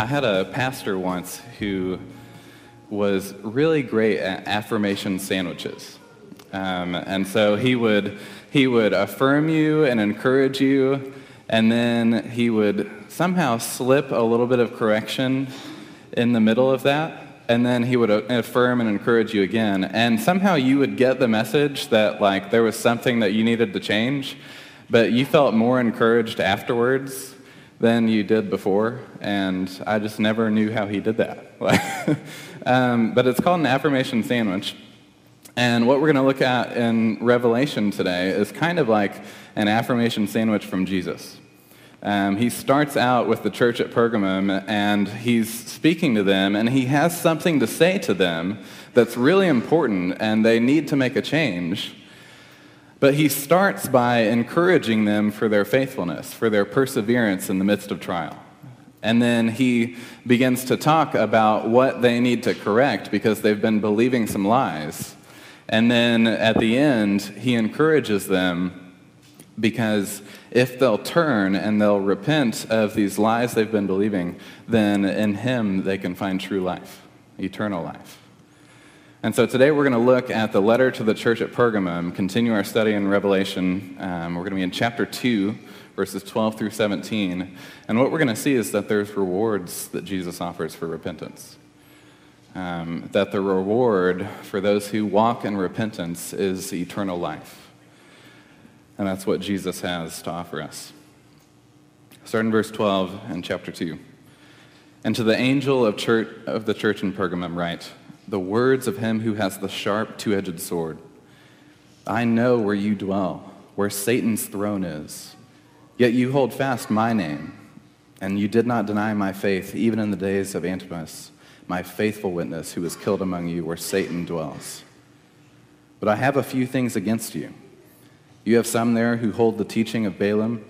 I had a pastor once who was really great at affirmation sandwiches. Um, and so he would, he would affirm you and encourage you, and then he would somehow slip a little bit of correction in the middle of that, and then he would affirm and encourage you again. And somehow you would get the message that, like, there was something that you needed to change, but you felt more encouraged afterwards than you did before, and I just never knew how he did that. um, but it's called an affirmation sandwich. And what we're going to look at in Revelation today is kind of like an affirmation sandwich from Jesus. Um, he starts out with the church at Pergamum and he's speaking to them, and he has something to say to them that's really important, and they need to make a change. But he starts by encouraging them for their faithfulness, for their perseverance in the midst of trial. And then he begins to talk about what they need to correct because they've been believing some lies. And then at the end, he encourages them because if they'll turn and they'll repent of these lies they've been believing, then in him they can find true life, eternal life. And so today we're going to look at the letter to the church at Pergamum, continue our study in Revelation. Um, we're going to be in chapter 2, verses 12 through 17. And what we're going to see is that there's rewards that Jesus offers for repentance. Um, that the reward for those who walk in repentance is eternal life. And that's what Jesus has to offer us. Start in verse 12 in chapter 2. And to the angel of, church, of the church in Pergamum write, the words of him who has the sharp two edged sword. I know where you dwell, where Satan's throne is. Yet you hold fast my name, and you did not deny my faith, even in the days of Antipas, my faithful witness, who was killed among you, where Satan dwells. But I have a few things against you. You have some there who hold the teaching of Balaam,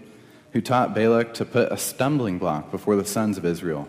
who taught Balak to put a stumbling block before the sons of Israel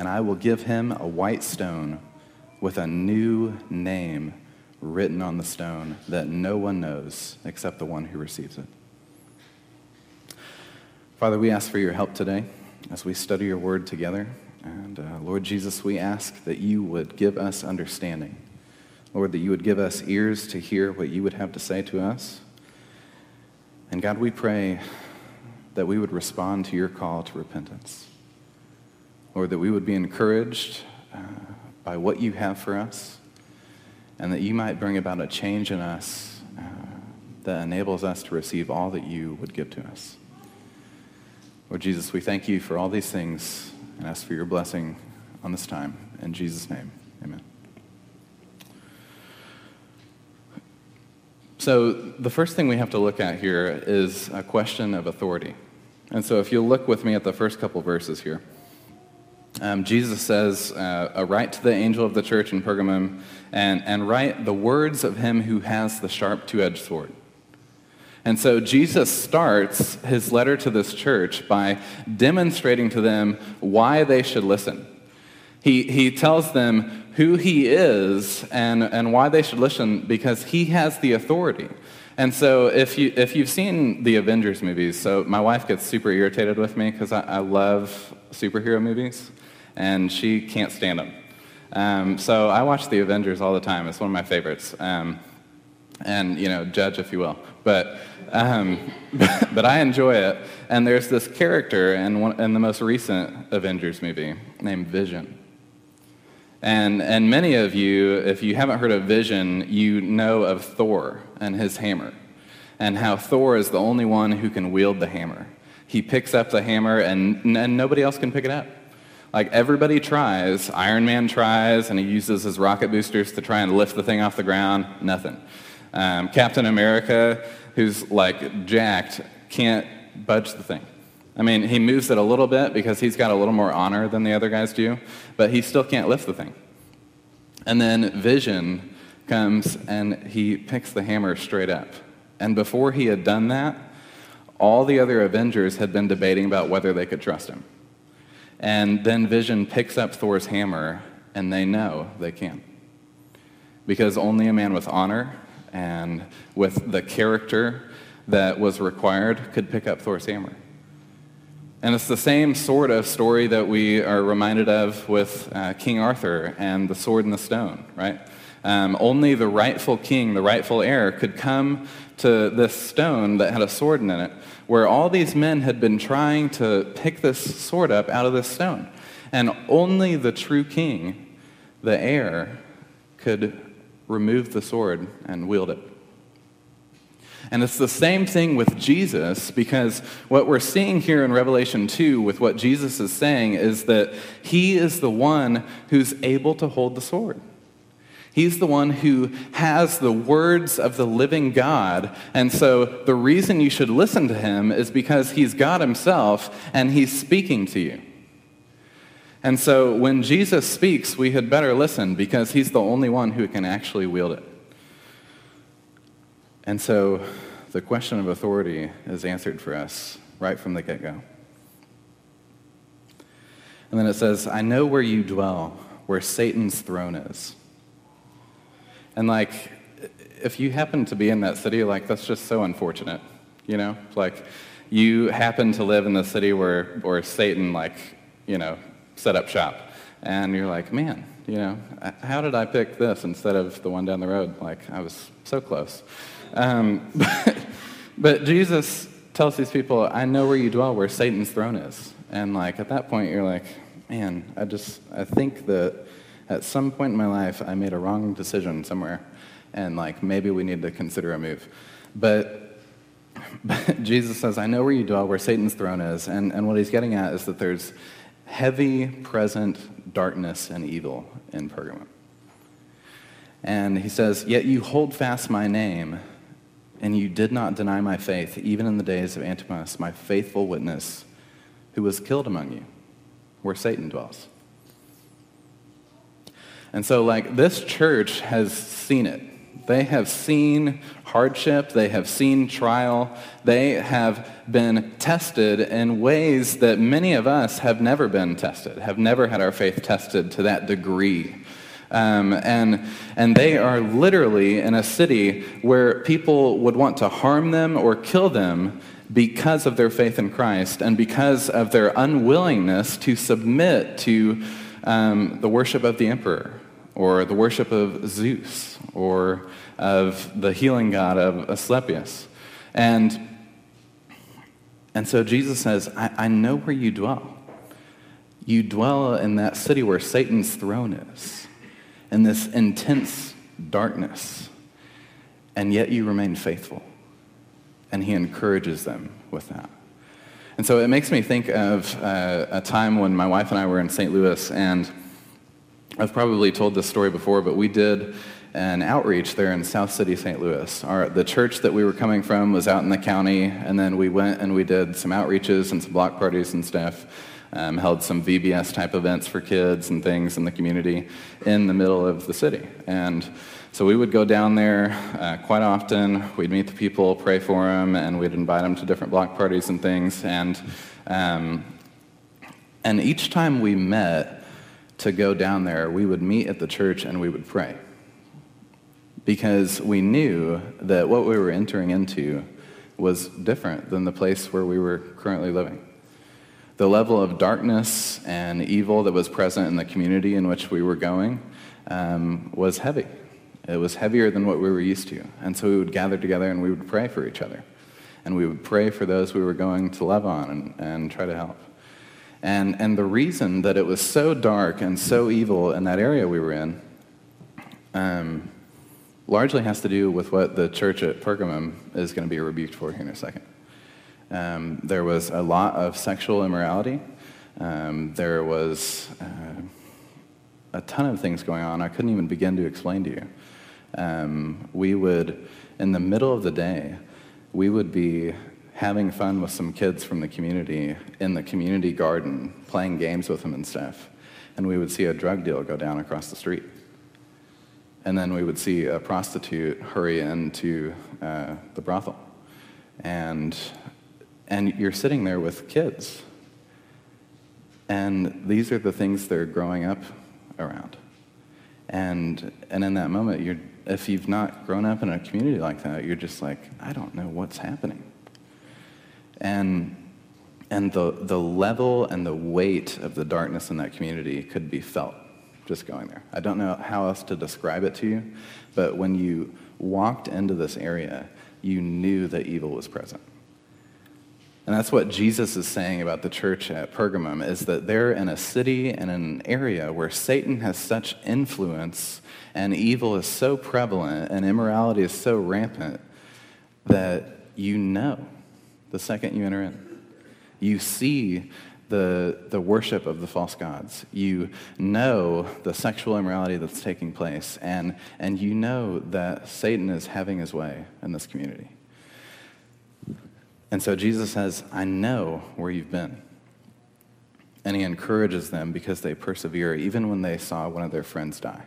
and I will give him a white stone with a new name written on the stone that no one knows except the one who receives it. Father, we ask for your help today as we study your word together. And uh, Lord Jesus, we ask that you would give us understanding. Lord, that you would give us ears to hear what you would have to say to us. And God, we pray that we would respond to your call to repentance. Lord, that we would be encouraged uh, by what you have for us, and that you might bring about a change in us uh, that enables us to receive all that you would give to us. Lord Jesus, we thank you for all these things and ask for your blessing on this time. In Jesus' name, amen. So, the first thing we have to look at here is a question of authority. And so, if you'll look with me at the first couple verses here. Um, Jesus says, uh, Write to the angel of the church in Pergamum and, and write the words of him who has the sharp two edged sword. And so Jesus starts his letter to this church by demonstrating to them why they should listen. He, he tells them who he is and, and why they should listen because he has the authority. And so if, you, if you've seen the Avengers movies, so my wife gets super irritated with me because I, I love superhero movies and she can't stand them. Um, so I watch The Avengers all the time. It's one of my favorites. Um, and you know, judge if you will. But um, but I enjoy it. And there's this character in, one, in the most recent Avengers movie named Vision. And, and many of you, if you haven't heard of Vision, you know of Thor and his hammer, and how Thor is the only one who can wield the hammer. He picks up the hammer, and, and nobody else can pick it up. Like everybody tries, Iron Man tries, and he uses his rocket boosters to try and lift the thing off the ground. Nothing. Um, Captain America, who's like jacked, can't budge the thing. I mean, he moves it a little bit because he's got a little more honor than the other guys do, but he still can't lift the thing. And then Vision comes and he picks the hammer straight up. And before he had done that, all the other Avengers had been debating about whether they could trust him. And then Vision picks up Thor's hammer, and they know they can't. Because only a man with honor and with the character that was required could pick up Thor's hammer. And it's the same sort of story that we are reminded of with uh, King Arthur and the sword and the stone, right? Um, only the rightful king, the rightful heir, could come to this stone that had a sword in it, where all these men had been trying to pick this sword up out of this stone. And only the true king, the heir, could remove the sword and wield it. And it's the same thing with Jesus because what we're seeing here in Revelation 2 with what Jesus is saying is that he is the one who's able to hold the sword. He's the one who has the words of the living God. And so the reason you should listen to him is because he's God himself and he's speaking to you. And so when Jesus speaks, we had better listen because he's the only one who can actually wield it. And so the question of authority is answered for us right from the get go. And then it says, I know where you dwell, where Satan's throne is. And like, if you happen to be in that city, like, that's just so unfortunate, you know? Like, you happen to live in the city where, where Satan, like, you know, set up shop. And you're like, man, you know, how did I pick this instead of the one down the road? Like, I was so close. Um, but, but Jesus tells these people, I know where you dwell, where Satan's throne is. And like, at that point, you're like, man, I just, I think that at some point in my life, I made a wrong decision somewhere. And like, maybe we need to consider a move. But, but Jesus says, I know where you dwell, where Satan's throne is. And, and what he's getting at is that there's heavy present darkness and evil in Pergamum. And he says, Yet you hold fast my name, and you did not deny my faith, even in the days of Antipas, my faithful witness, who was killed among you, where Satan dwells. And so, like, this church has seen it. They have seen hardship, they have seen trial, they have been tested in ways that many of us have never been tested, have never had our faith tested to that degree. Um, and, and they are literally in a city where people would want to harm them or kill them because of their faith in Christ and because of their unwillingness to submit to um, the worship of the emperor or the worship of Zeus or of the healing god of Asclepius. And, and so Jesus says, I, I know where you dwell. You dwell in that city where Satan's throne is, in this intense darkness, and yet you remain faithful. And he encourages them with that. And so it makes me think of uh, a time when my wife and I were in St. Louis, and I've probably told this story before, but we did an outreach there in South City, St. Louis. Our, the church that we were coming from was out in the county, and then we went and we did some outreaches and some block parties and stuff. Um, held some VBS type events for kids and things in the community in the middle of the city. And so we would go down there uh, quite often. We'd meet the people, pray for them, and we'd invite them to different block parties and things. And, um, and each time we met to go down there, we would meet at the church and we would pray because we knew that what we were entering into was different than the place where we were currently living. The level of darkness and evil that was present in the community in which we were going um, was heavy. It was heavier than what we were used to. And so we would gather together and we would pray for each other. And we would pray for those we were going to love on and, and try to help. And, and the reason that it was so dark and so evil in that area we were in um, largely has to do with what the church at Pergamum is going to be rebuked for here in a second. Um, there was a lot of sexual immorality. Um, there was uh, a ton of things going on I couldn't even begin to explain to you. Um, we would, in the middle of the day, we would be having fun with some kids from the community in the community garden, playing games with them and stuff. And we would see a drug deal go down across the street. And then we would see a prostitute hurry into uh, the brothel. And, and you're sitting there with kids. And these are the things they're growing up around. And, and in that moment, you're, if you've not grown up in a community like that, you're just like, I don't know what's happening. And, and the, the level and the weight of the darkness in that community could be felt just going there. I don't know how else to describe it to you, but when you walked into this area, you knew that evil was present. And that's what Jesus is saying about the church at Pergamum is that they're in a city and an area where Satan has such influence and evil is so prevalent and immorality is so rampant that you know the second you enter in. You see the, the worship of the false gods. You know the sexual immorality that's taking place, and, and you know that Satan is having his way in this community. And so Jesus says, I know where you've been. And he encourages them because they persevere, even when they saw one of their friends die.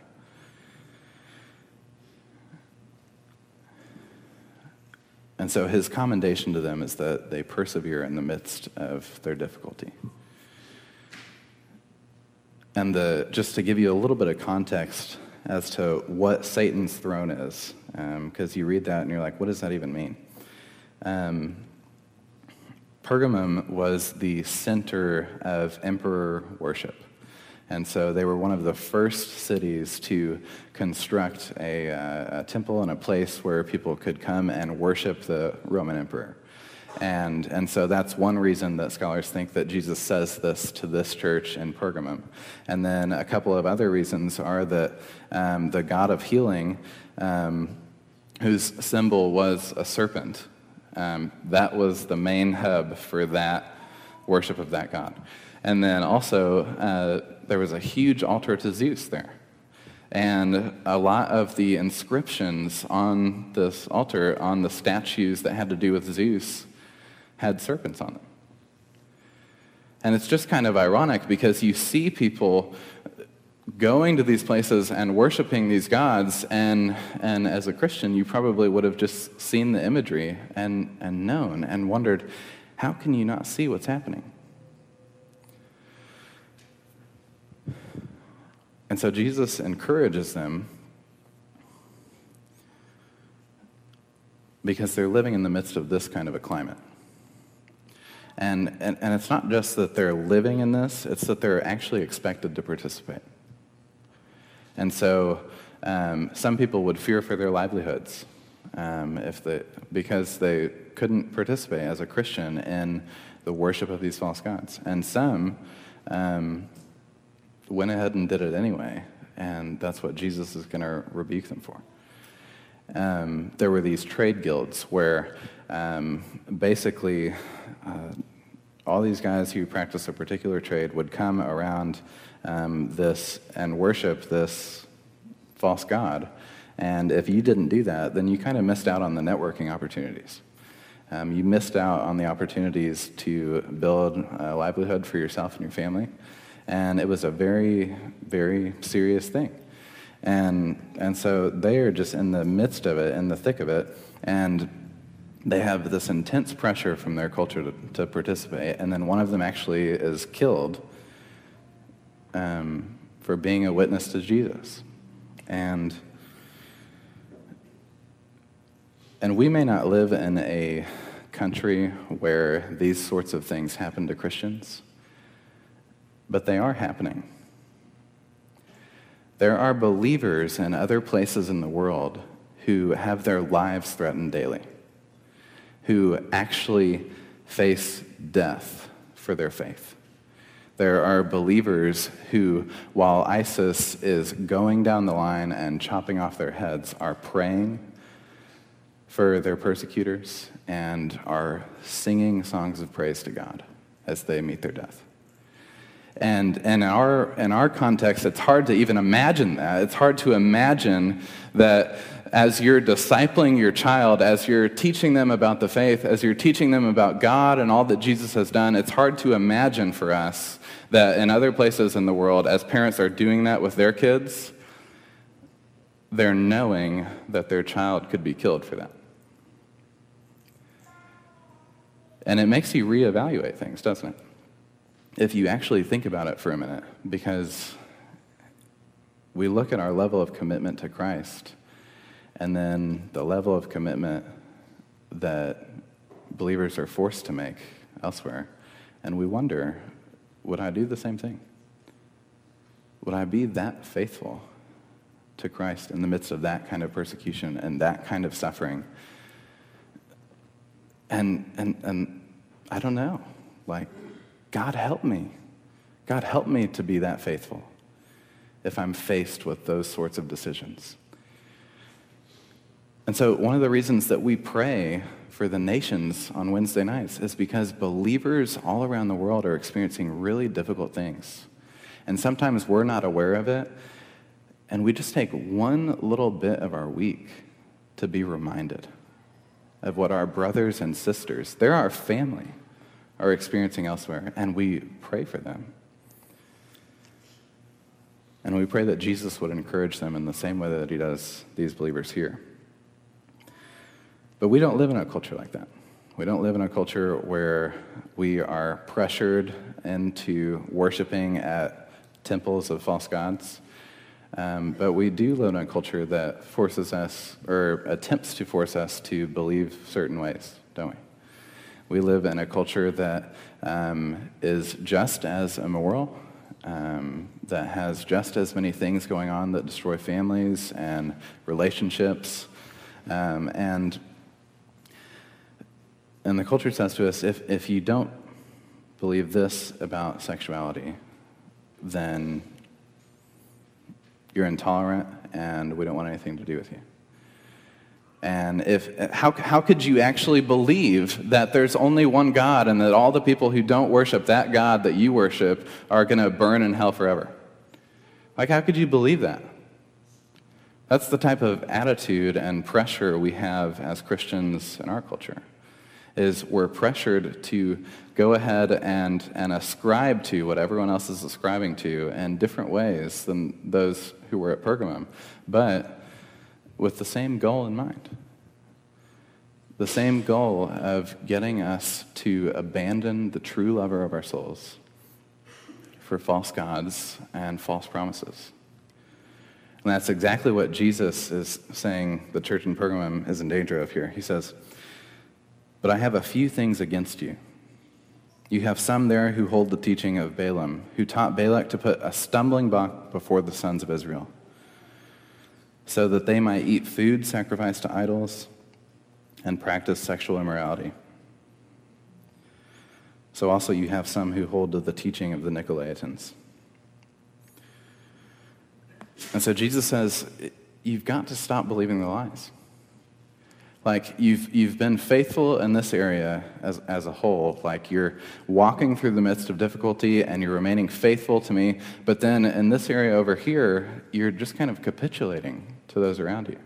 And so his commendation to them is that they persevere in the midst of their difficulty. And the, just to give you a little bit of context as to what Satan's throne is, because um, you read that and you're like, what does that even mean? Um, Pergamum was the center of emperor worship. And so they were one of the first cities to construct a, uh, a, temple and a place where people could come and worship the Roman emperor. And, and so that's one reason that scholars think that Jesus says this to this church in Pergamum. And then a couple of other reasons are that um, the God of healing, um, whose symbol was a serpent, um, that was the main hub for that worship of that God. And then also, uh, there was a huge altar to Zeus there. And a lot of the inscriptions on this altar, on the statues that had to do with Zeus, had serpents on them. And it's just kind of ironic because you see people going to these places and worshiping these gods, and, and as a Christian, you probably would have just seen the imagery and, and known and wondered, how can you not see what's happening? And so Jesus encourages them because they're living in the midst of this kind of a climate. And, and, and it's not just that they're living in this, it's that they're actually expected to participate. And so um, some people would fear for their livelihoods um, if they, because they couldn't participate as a Christian in the worship of these false gods. And some um, went ahead and did it anyway, and that's what Jesus is going to rebuke them for. Um, there were these trade guilds where um, basically uh, all these guys who practice a particular trade would come around um, this and worship this false god. And if you didn't do that, then you kind of missed out on the networking opportunities. Um, you missed out on the opportunities to build a livelihood for yourself and your family. And it was a very, very serious thing. And, and so they are just in the midst of it, in the thick of it. And they have this intense pressure from their culture to, to participate. And then one of them actually is killed um, for being a witness to Jesus. And, and we may not live in a country where these sorts of things happen to Christians, but they are happening. There are believers in other places in the world who have their lives threatened daily, who actually face death for their faith. There are believers who, while ISIS is going down the line and chopping off their heads, are praying for their persecutors and are singing songs of praise to God as they meet their death. And, and in, our, in our context, it's hard to even imagine that. It's hard to imagine that as you're discipling your child, as you're teaching them about the faith, as you're teaching them about God and all that Jesus has done, it's hard to imagine for us that in other places in the world, as parents are doing that with their kids, they're knowing that their child could be killed for that. And it makes you reevaluate things, doesn't it? If you actually think about it for a minute, because we look at our level of commitment to Christ and then the level of commitment that believers are forced to make elsewhere, and we wonder would I do the same thing? Would I be that faithful to Christ in the midst of that kind of persecution and that kind of suffering? And, and, and I don't know. Like, God help me. God help me to be that faithful if I'm faced with those sorts of decisions. And so, one of the reasons that we pray for the nations on Wednesday nights is because believers all around the world are experiencing really difficult things. And sometimes we're not aware of it, and we just take one little bit of our week to be reminded of what our brothers and sisters, they're our family, are experiencing elsewhere, and we pray for them. And we pray that Jesus would encourage them in the same way that he does these believers here. But we don't live in a culture like that. We don't live in a culture where we are pressured into worshiping at temples of false gods. Um, but we do live in a culture that forces us, or attempts to force us, to believe certain ways, don't we? We live in a culture that um, is just as immoral, um, that has just as many things going on that destroy families and relationships. Um, and and the culture says to us if, if you don't believe this about sexuality, then you're intolerant and we don't want anything to do with you. And if, how, how could you actually believe that there's only one God and that all the people who don't worship that God that you worship are going to burn in hell forever? Like, how could you believe that? That's the type of attitude and pressure we have as Christians in our culture is we're pressured to go ahead and, and ascribe to what everyone else is ascribing to in different ways than those who were at Pergamum, but with the same goal in mind. The same goal of getting us to abandon the true lover of our souls for false gods and false promises. And that's exactly what Jesus is saying the church in Pergamum is in danger of here. He says, but I have a few things against you. You have some there who hold the teaching of Balaam, who taught Balak to put a stumbling block before the sons of Israel, so that they might eat food sacrificed to idols and practice sexual immorality. So also you have some who hold to the teaching of the Nicolaitans. And so Jesus says, you've got to stop believing the lies. Like you've, you've been faithful in this area as, as a whole. Like you're walking through the midst of difficulty and you're remaining faithful to me. But then in this area over here, you're just kind of capitulating to those around you.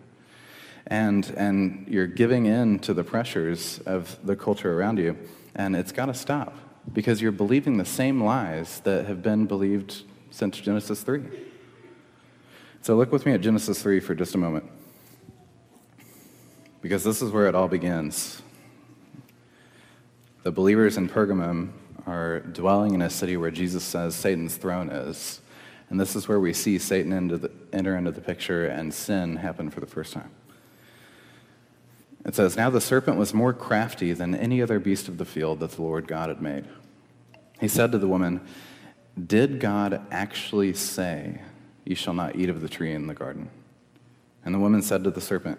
And, and you're giving in to the pressures of the culture around you. And it's got to stop because you're believing the same lies that have been believed since Genesis 3. So look with me at Genesis 3 for just a moment because this is where it all begins. The believers in Pergamum are dwelling in a city where Jesus says Satan's throne is. And this is where we see Satan into the, enter into the picture and sin happen for the first time. It says, Now the serpent was more crafty than any other beast of the field that the Lord God had made. He said to the woman, Did God actually say, You shall not eat of the tree in the garden. And the woman said to the serpent,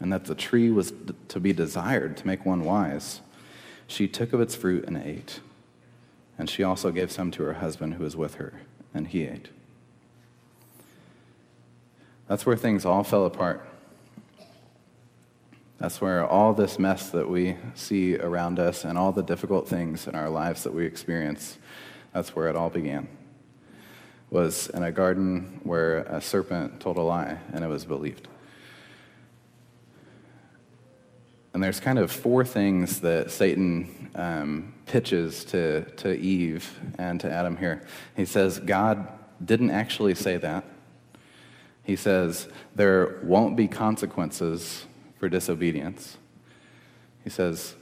and that the tree was to be desired to make one wise, she took of its fruit and ate. And she also gave some to her husband who was with her, and he ate. That's where things all fell apart. That's where all this mess that we see around us and all the difficult things in our lives that we experience, that's where it all began. Was in a garden where a serpent told a lie and it was believed. And there's kind of four things that Satan um, pitches to, to Eve and to Adam here. He says, God didn't actually say that. He says, there won't be consequences for disobedience. He says,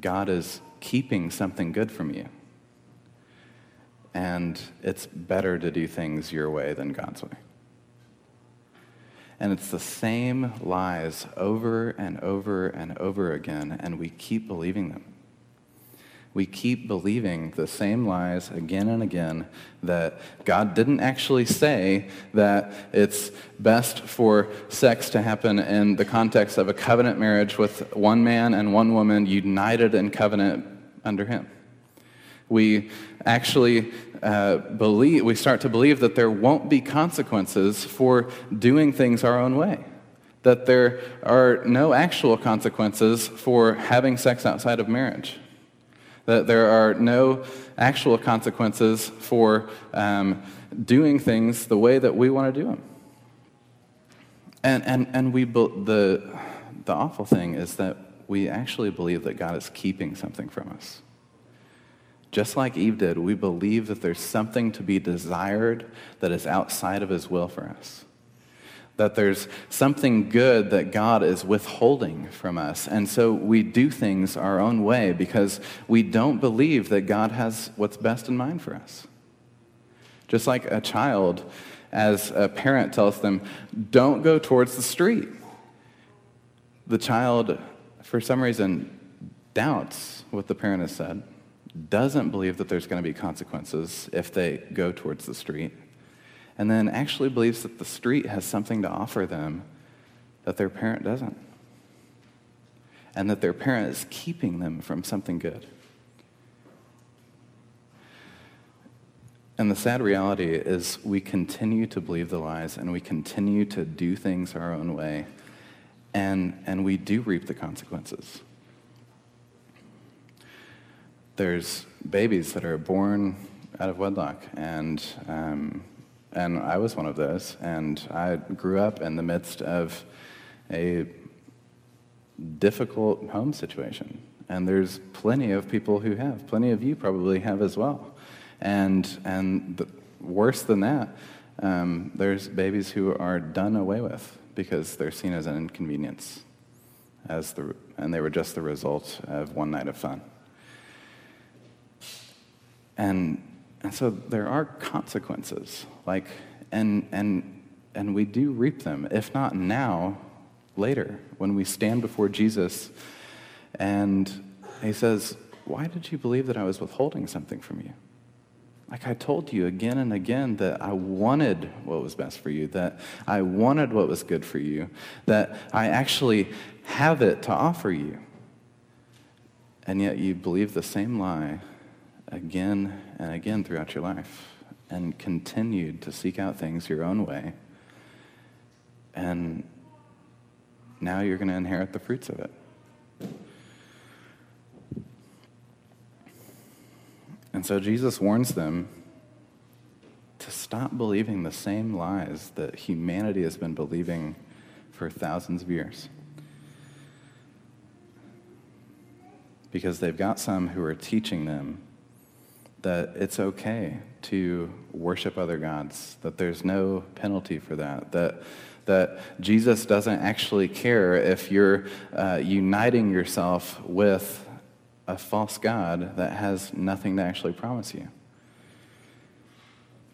God is keeping something good from you. And it's better to do things your way than God's way. And it's the same lies over and over and over again, and we keep believing them we keep believing the same lies again and again that God didn't actually say that it's best for sex to happen in the context of a covenant marriage with one man and one woman united in covenant under Him. We actually uh, believe, we start to believe that there won't be consequences for doing things our own way. That there are no actual consequences for having sex outside of marriage that there are no actual consequences for um, doing things the way that we want to do them. And, and, and we, the, the awful thing is that we actually believe that God is keeping something from us. Just like Eve did, we believe that there's something to be desired that is outside of his will for us that there's something good that God is withholding from us. And so we do things our own way because we don't believe that God has what's best in mind for us. Just like a child, as a parent tells them, don't go towards the street. The child, for some reason, doubts what the parent has said, doesn't believe that there's going to be consequences if they go towards the street and then actually believes that the street has something to offer them that their parent doesn't. And that their parent is keeping them from something good. And the sad reality is we continue to believe the lies and we continue to do things our own way, and, and we do reap the consequences. There's babies that are born out of wedlock, and um, and I was one of those. And I grew up in the midst of a difficult home situation. And there's plenty of people who have. Plenty of you probably have as well. And, and the, worse than that, um, there's babies who are done away with because they're seen as an inconvenience, as the, and they were just the result of one night of fun. And and so there are consequences, like, and, and, and we do reap them, if not now, later, when we stand before Jesus and he says, Why did you believe that I was withholding something from you? Like I told you again and again that I wanted what was best for you, that I wanted what was good for you, that I actually have it to offer you. And yet you believe the same lie again and again throughout your life and continued to seek out things your own way. And now you're going to inherit the fruits of it. And so Jesus warns them to stop believing the same lies that humanity has been believing for thousands of years. Because they've got some who are teaching them that it's okay to worship other gods, that there's no penalty for that, that, that Jesus doesn't actually care if you're uh, uniting yourself with a false God that has nothing to actually promise you.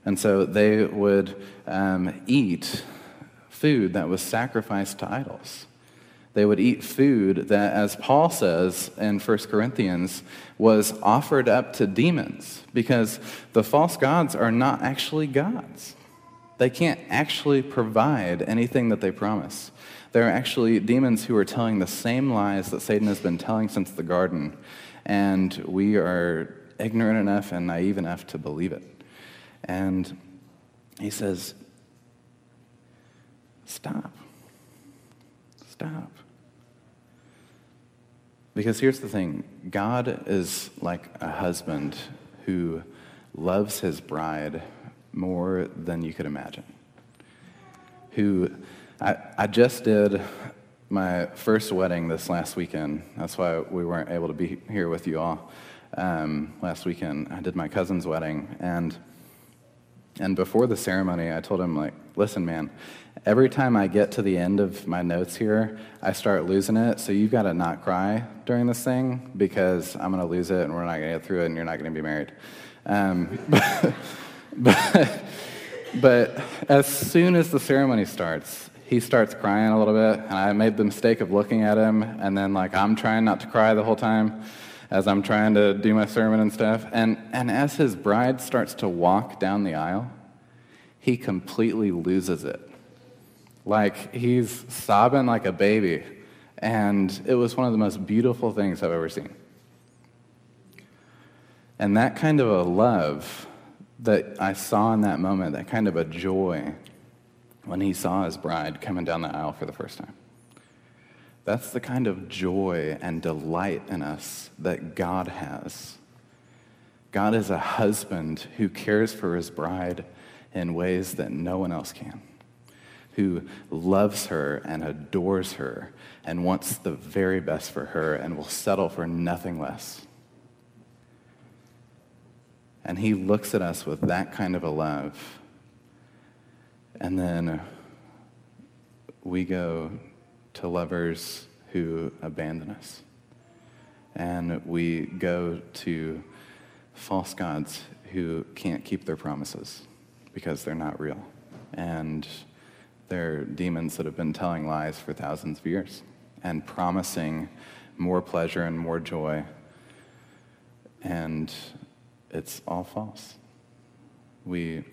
And so they would um, eat food that was sacrificed to idols. They would eat food that, as Paul says in 1 Corinthians, was offered up to demons because the false gods are not actually gods. They can't actually provide anything that they promise. They're actually demons who are telling the same lies that Satan has been telling since the garden, and we are ignorant enough and naive enough to believe it. And he says, Stop. Stop. Because here's the thing God is like a husband who loves his bride more than you could imagine. Who, I, I just did my first wedding this last weekend. That's why we weren't able to be here with you all um, last weekend. I did my cousin's wedding, and and before the ceremony, I told him like, listen, man, every time I get to the end of my notes here, I start losing it. So you've got to not cry during this thing because I'm going to lose it and we're not going to get through it and you're not going to be married. Um, but, but, but as soon as the ceremony starts, he starts crying a little bit. And I made the mistake of looking at him and then, like, I'm trying not to cry the whole time as I'm trying to do my sermon and stuff. And, and as his bride starts to walk down the aisle, he completely loses it. Like he's sobbing like a baby. And it was one of the most beautiful things I've ever seen. And that kind of a love that I saw in that moment, that kind of a joy when he saw his bride coming down the aisle for the first time. That's the kind of joy and delight in us that God has. God is a husband who cares for his bride in ways that no one else can, who loves her and adores her and wants the very best for her and will settle for nothing less. And he looks at us with that kind of a love. And then we go to lovers who abandon us. And we go to false gods who can't keep their promises because they're not real. And they're demons that have been telling lies for thousands of years and promising more pleasure and more joy. And it's all false. We,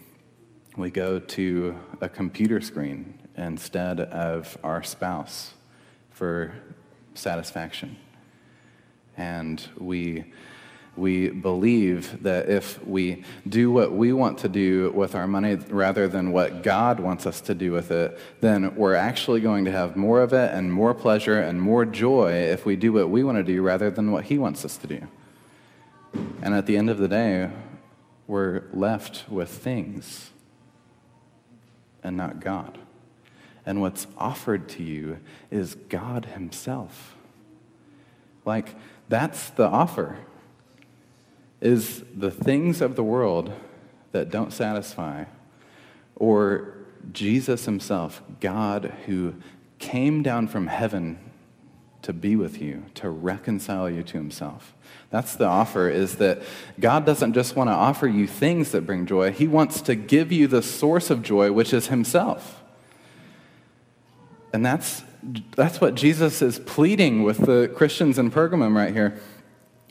we go to a computer screen instead of our spouse for satisfaction. And we, we believe that if we do what we want to do with our money rather than what God wants us to do with it, then we're actually going to have more of it and more pleasure and more joy if we do what we want to do rather than what He wants us to do. And at the end of the day, we're left with things and not God and what's offered to you is God Himself. Like, that's the offer. Is the things of the world that don't satisfy, or Jesus Himself, God who came down from heaven to be with you, to reconcile you to Himself. That's the offer, is that God doesn't just want to offer you things that bring joy, He wants to give you the source of joy, which is Himself. And that's, that's what Jesus is pleading with the Christians in Pergamum right here.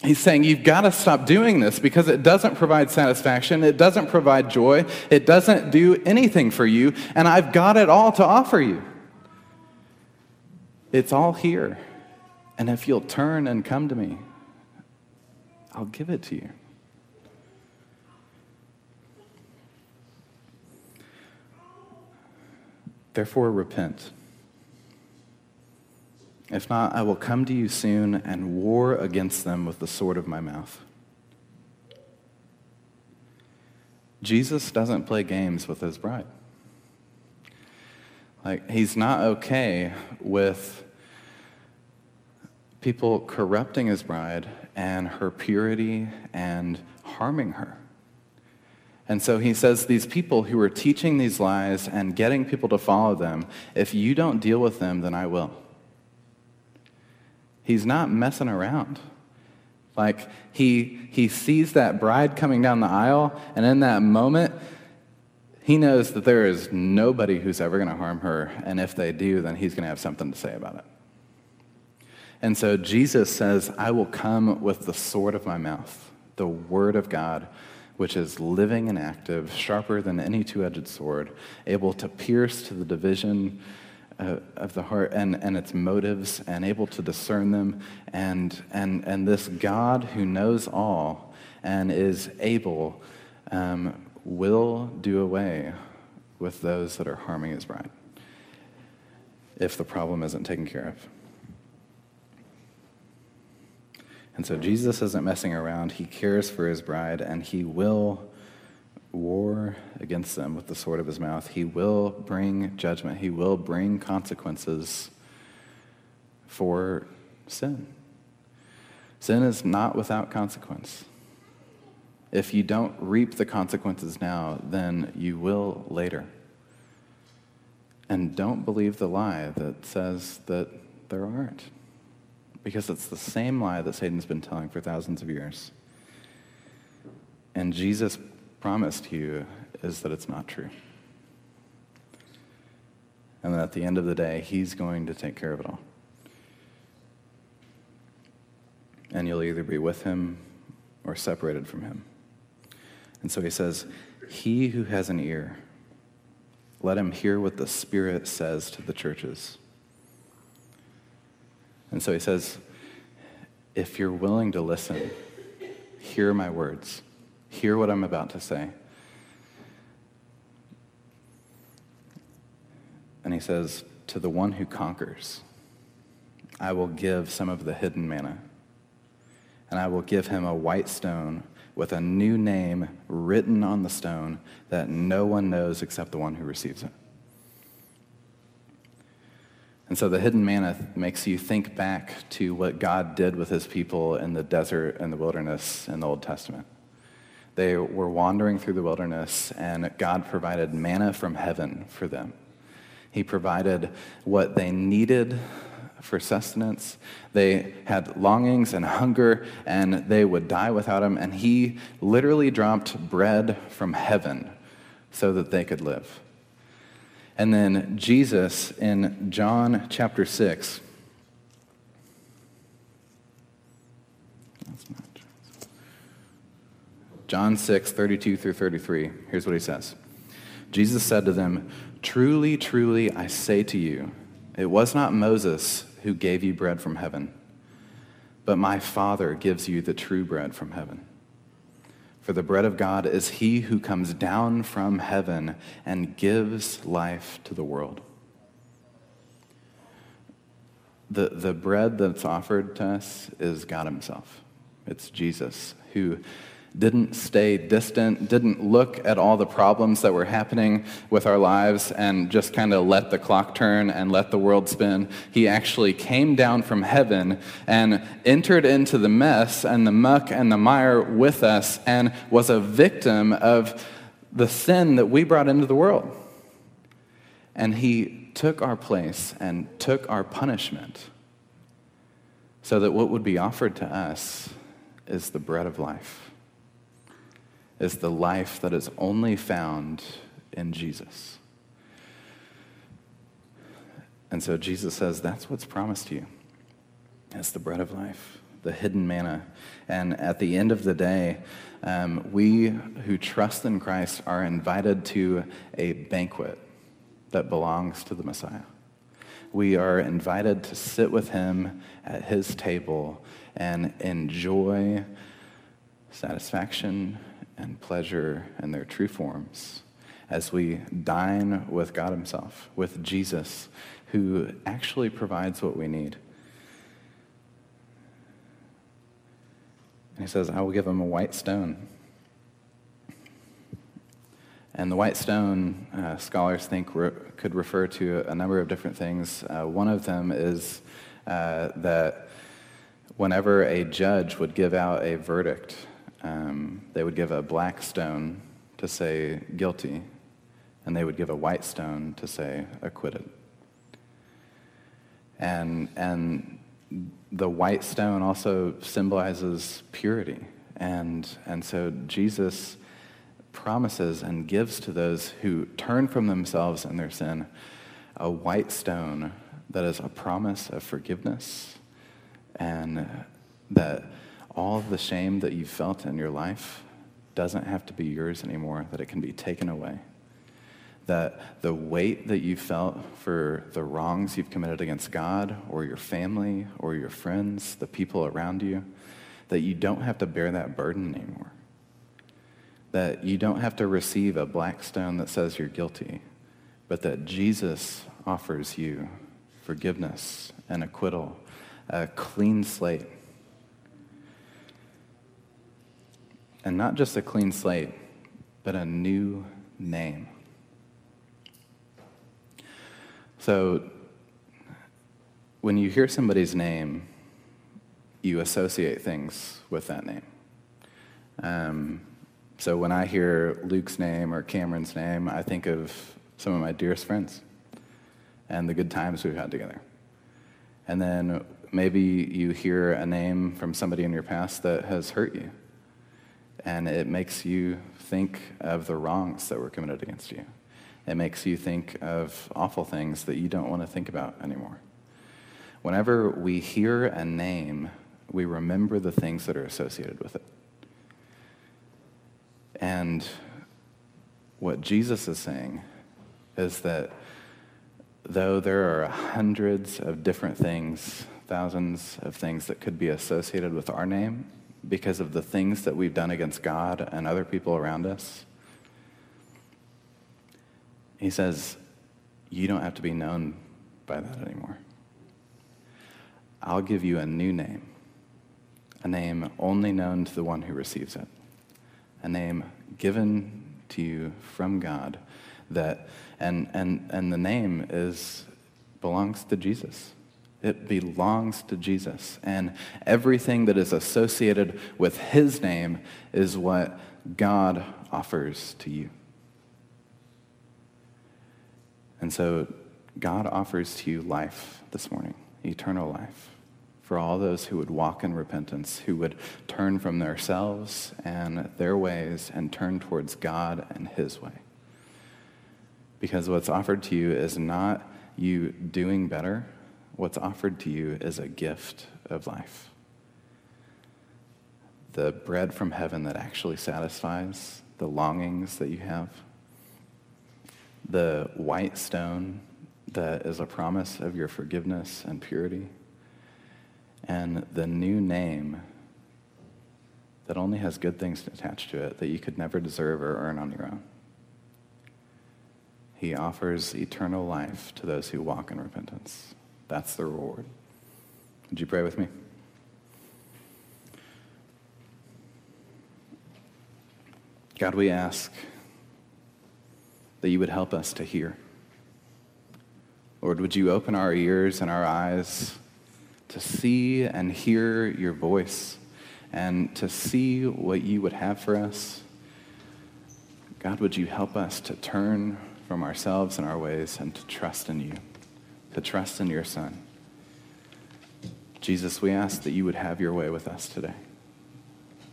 He's saying, You've got to stop doing this because it doesn't provide satisfaction. It doesn't provide joy. It doesn't do anything for you. And I've got it all to offer you. It's all here. And if you'll turn and come to me, I'll give it to you. Therefore, repent. If not, I will come to you soon and war against them with the sword of my mouth. Jesus doesn't play games with his bride. Like, he's not okay with people corrupting his bride and her purity and harming her. And so he says, These people who are teaching these lies and getting people to follow them, if you don't deal with them, then I will. He's not messing around. Like, he, he sees that bride coming down the aisle, and in that moment, he knows that there is nobody who's ever going to harm her, and if they do, then he's going to have something to say about it. And so Jesus says, I will come with the sword of my mouth, the word of God, which is living and active, sharper than any two edged sword, able to pierce to the division of the heart and, and its motives, and able to discern them. And, and, and this God who knows all and is able um, will do away with those that are harming his bride if the problem isn't taken care of. And so Jesus isn't messing around. He cares for his bride, and he will war against them with the sword of his mouth. He will bring judgment, he will bring consequences for sin. Sin is not without consequence. If you don't reap the consequences now, then you will later. And don't believe the lie that says that there aren't because it's the same lie that Satan's been telling for thousands of years. And Jesus promised you is that it's not true. And that at the end of the day, he's going to take care of it all. And you'll either be with him or separated from him. And so he says, He who has an ear, let him hear what the Spirit says to the churches. And so he says, if you're willing to listen, hear my words, hear what I'm about to say. And he says, To the one who conquers, I will give some of the hidden manna, and I will give him a white stone with a new name written on the stone that no one knows except the one who receives it. And so the hidden manna makes you think back to what God did with his people in the desert and the wilderness in the Old Testament. They were wandering through the wilderness, and God provided manna from heaven for them. He provided what they needed for sustenance. They had longings and hunger, and they would die without him. And he literally dropped bread from heaven so that they could live. And then Jesus in John chapter 6. John 6, 32 through 33. Here's what he says Jesus said to them, Truly, truly, I say to you, it was not Moses who gave you bread from heaven, but my Father gives you the true bread from heaven. For the bread of God is he who comes down from heaven and gives life to the world. The, the bread that's offered to us is God Himself. It's Jesus who didn't stay distant, didn't look at all the problems that were happening with our lives and just kind of let the clock turn and let the world spin. He actually came down from heaven and entered into the mess and the muck and the mire with us and was a victim of the sin that we brought into the world. And he took our place and took our punishment so that what would be offered to us is the bread of life is the life that is only found in Jesus. And so Jesus says, That's what's promised you. It's the bread of life, the hidden manna. And at the end of the day, um, we who trust in Christ are invited to a banquet that belongs to the Messiah. We are invited to sit with him at his table and enjoy satisfaction and pleasure in their true forms as we dine with God Himself, with Jesus, who actually provides what we need. And He says, I will give him a white stone. And the white stone, uh, scholars think, re- could refer to a number of different things. Uh, one of them is uh, that whenever a judge would give out a verdict, um, they would give a black stone to say guilty, and they would give a white stone to say acquitted. And, and the white stone also symbolizes purity. And, and so Jesus promises and gives to those who turn from themselves and their sin a white stone that is a promise of forgiveness and that all of the shame that you've felt in your life doesn't have to be yours anymore, that it can be taken away. That the weight that you felt for the wrongs you've committed against God or your family or your friends, the people around you, that you don't have to bear that burden anymore. That you don't have to receive a black stone that says you're guilty, but that Jesus offers you forgiveness and acquittal, a clean slate. And not just a clean slate, but a new name. So, when you hear somebody's name, you associate things with that name. Um, so, when I hear Luke's name or Cameron's name, I think of some of my dearest friends and the good times we've had together. And then maybe you hear a name from somebody in your past that has hurt you, and it makes you think of the wrongs that were committed against you. It makes you think of awful things that you don't want to think about anymore. Whenever we hear a name, we remember the things that are associated with it. And what Jesus is saying is that though there are hundreds of different things, thousands of things that could be associated with our name because of the things that we've done against God and other people around us, he says, You don't have to be known by that anymore. I'll give you a new name, a name only known to the one who receives it, a name given to you from God that and and and the name is belongs to Jesus. It belongs to Jesus. And everything that is associated with his name is what God offers to you. And so God offers to you life this morning, eternal life, for all those who would walk in repentance, who would turn from themselves and their ways and turn towards God and his way. Because what's offered to you is not you doing better, what's offered to you is a gift of life. The bread from heaven that actually satisfies the longings that you have, the white stone that is a promise of your forgiveness and purity, and the new name that only has good things attached to it that you could never deserve or earn on your own. He offers eternal life to those who walk in repentance. That's the reward. Would you pray with me? God, we ask that you would help us to hear. Lord, would you open our ears and our eyes to see and hear your voice and to see what you would have for us? God, would you help us to turn from ourselves and our ways and to trust in you, to trust in your Son. Jesus, we ask that you would have your way with us today.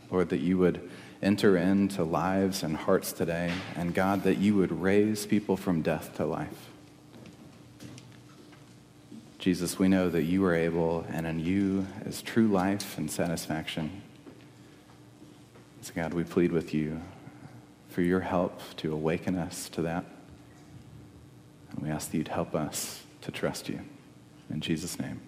Lord, that you would enter into lives and hearts today, and God, that you would raise people from death to life. Jesus, we know that you are able, and in you is true life and satisfaction. So, God, we plead with you for your help to awaken us to that. And we ask that you'd help us to trust you. In Jesus' name.